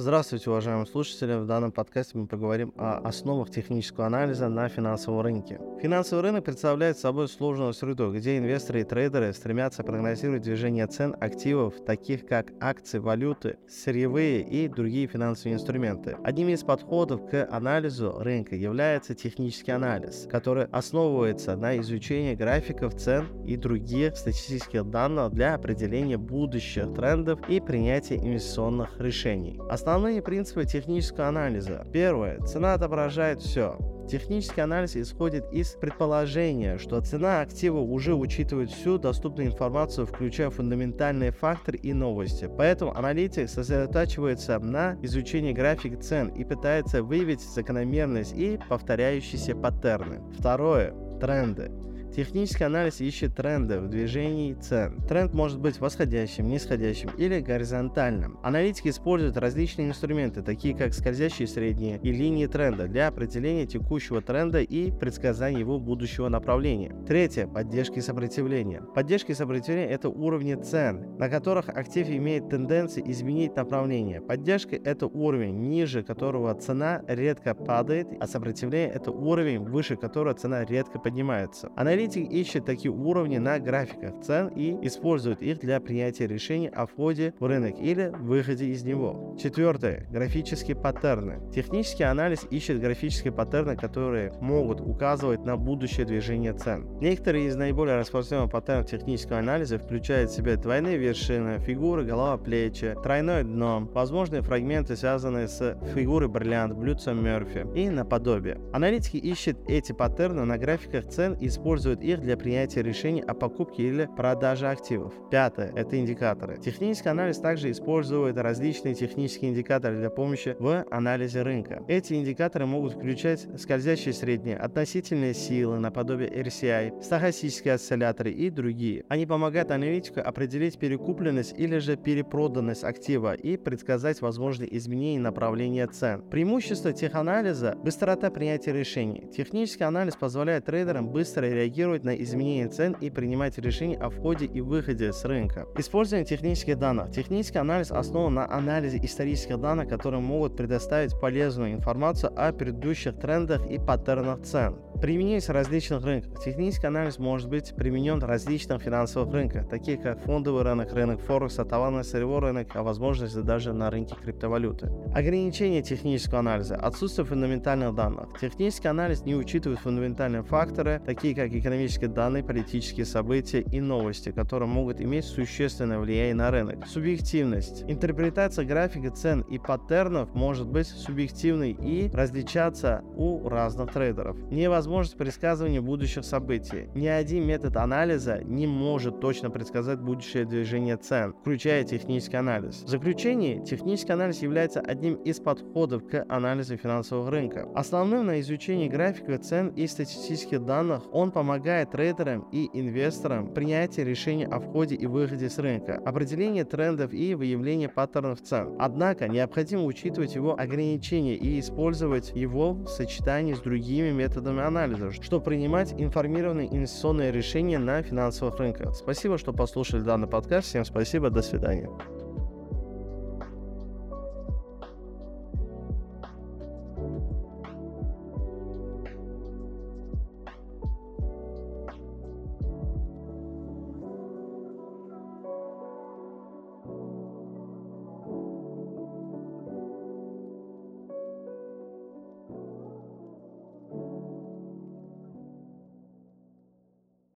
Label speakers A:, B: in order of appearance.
A: Здравствуйте, уважаемые слушатели. В данном подкасте мы поговорим о основах технического анализа на финансовом рынке. Финансовый рынок представляет собой сложную среду, где инвесторы и трейдеры стремятся прогнозировать движение цен активов, таких как акции, валюты, сырьевые и другие финансовые инструменты. Одним из подходов к анализу рынка является технический анализ, который основывается на изучении графиков цен и других статистических данных для определения будущих трендов и принятия инвестиционных решений. Основные принципы технического анализа. Первое. Цена отображает все. Технический анализ исходит из предположения, что цена актива уже учитывает всю доступную информацию, включая фундаментальные факторы и новости. Поэтому аналитик сосредотачивается на изучении график цен и пытается выявить закономерность и повторяющиеся паттерны. Второе. Тренды. Технический анализ ищет тренды в движении цен. Тренд может быть восходящим, нисходящим или горизонтальным. Аналитики используют различные инструменты, такие как скользящие средние и линии тренда для определения текущего тренда и предсказания его будущего направления. Третье. Поддержка и сопротивление. Поддержка и сопротивление – это уровни цен, на которых актив имеет тенденции изменить направление. Поддержка – это уровень, ниже которого цена редко падает, а сопротивление – это уровень, выше которого цена редко поднимается. Аналитики Аналитик ищет такие уровни на графиках цен и использует их для принятия решений о входе в рынок или выходе из него. Четвертое. Графические паттерны. Технический анализ ищет графические паттерны, которые могут указывать на будущее движение цен. Некоторые из наиболее распространенных паттернов технического анализа включают в себя двойные вершины, фигуры голова, плечи, тройное дно, возможные фрагменты, связанные с фигурой бриллиант, блюдцем Мерфи и наподобие. Аналитики ищут эти паттерны на графиках цен и используют их для принятия решений о покупке или продаже активов. Пятое – это индикаторы. Технический анализ также использует различные технические индикаторы для помощи в анализе рынка. Эти индикаторы могут включать скользящие средние, относительные силы наподобие RCI, стохастические осцилляторы и другие. Они помогают аналитику определить перекупленность или же перепроданность актива и предсказать возможные изменения направления цен. Преимущество теханализа – быстрота принятия решений. Технический анализ позволяет трейдерам быстро реагировать реагировать на изменения цен и принимать решения о входе и выходе с рынка. Использование технических данных. Технический анализ основан на анализе исторических данных, которые могут предоставить полезную информацию о предыдущих трендах и паттернах цен. Применение в различных рынках. Технический анализ может быть применен в различных финансовых рынках, таких как фондовый рынок, рынок Форекса, товарный сырьевой рынок, а возможности даже на рынке криптовалюты. Ограничение технического анализа. Отсутствие фундаментальных данных. Технический анализ не учитывает фундаментальные факторы, такие как экономические данные, политические события и новости, которые могут иметь существенное влияние на рынок. Субъективность. Интерпретация графика цен и паттернов может быть субъективной и различаться у разных трейдеров. Невозможно возможность предсказывания будущих событий. Ни один метод анализа не может точно предсказать будущее движение цен, включая технический анализ. В заключение, технический анализ является одним из подходов к анализу финансового рынка. Основным на изучении графика цен и статистических данных он помогает трейдерам и инвесторам принятия решений о входе и выходе с рынка, определение трендов и выявление паттернов цен. Однако необходимо учитывать его ограничения и использовать его в сочетании с другими методами анализа анализа, чтобы принимать информированные инвестиционные решения на финансовых рынках. Спасибо, что послушали данный подкаст. Всем спасибо, до свидания.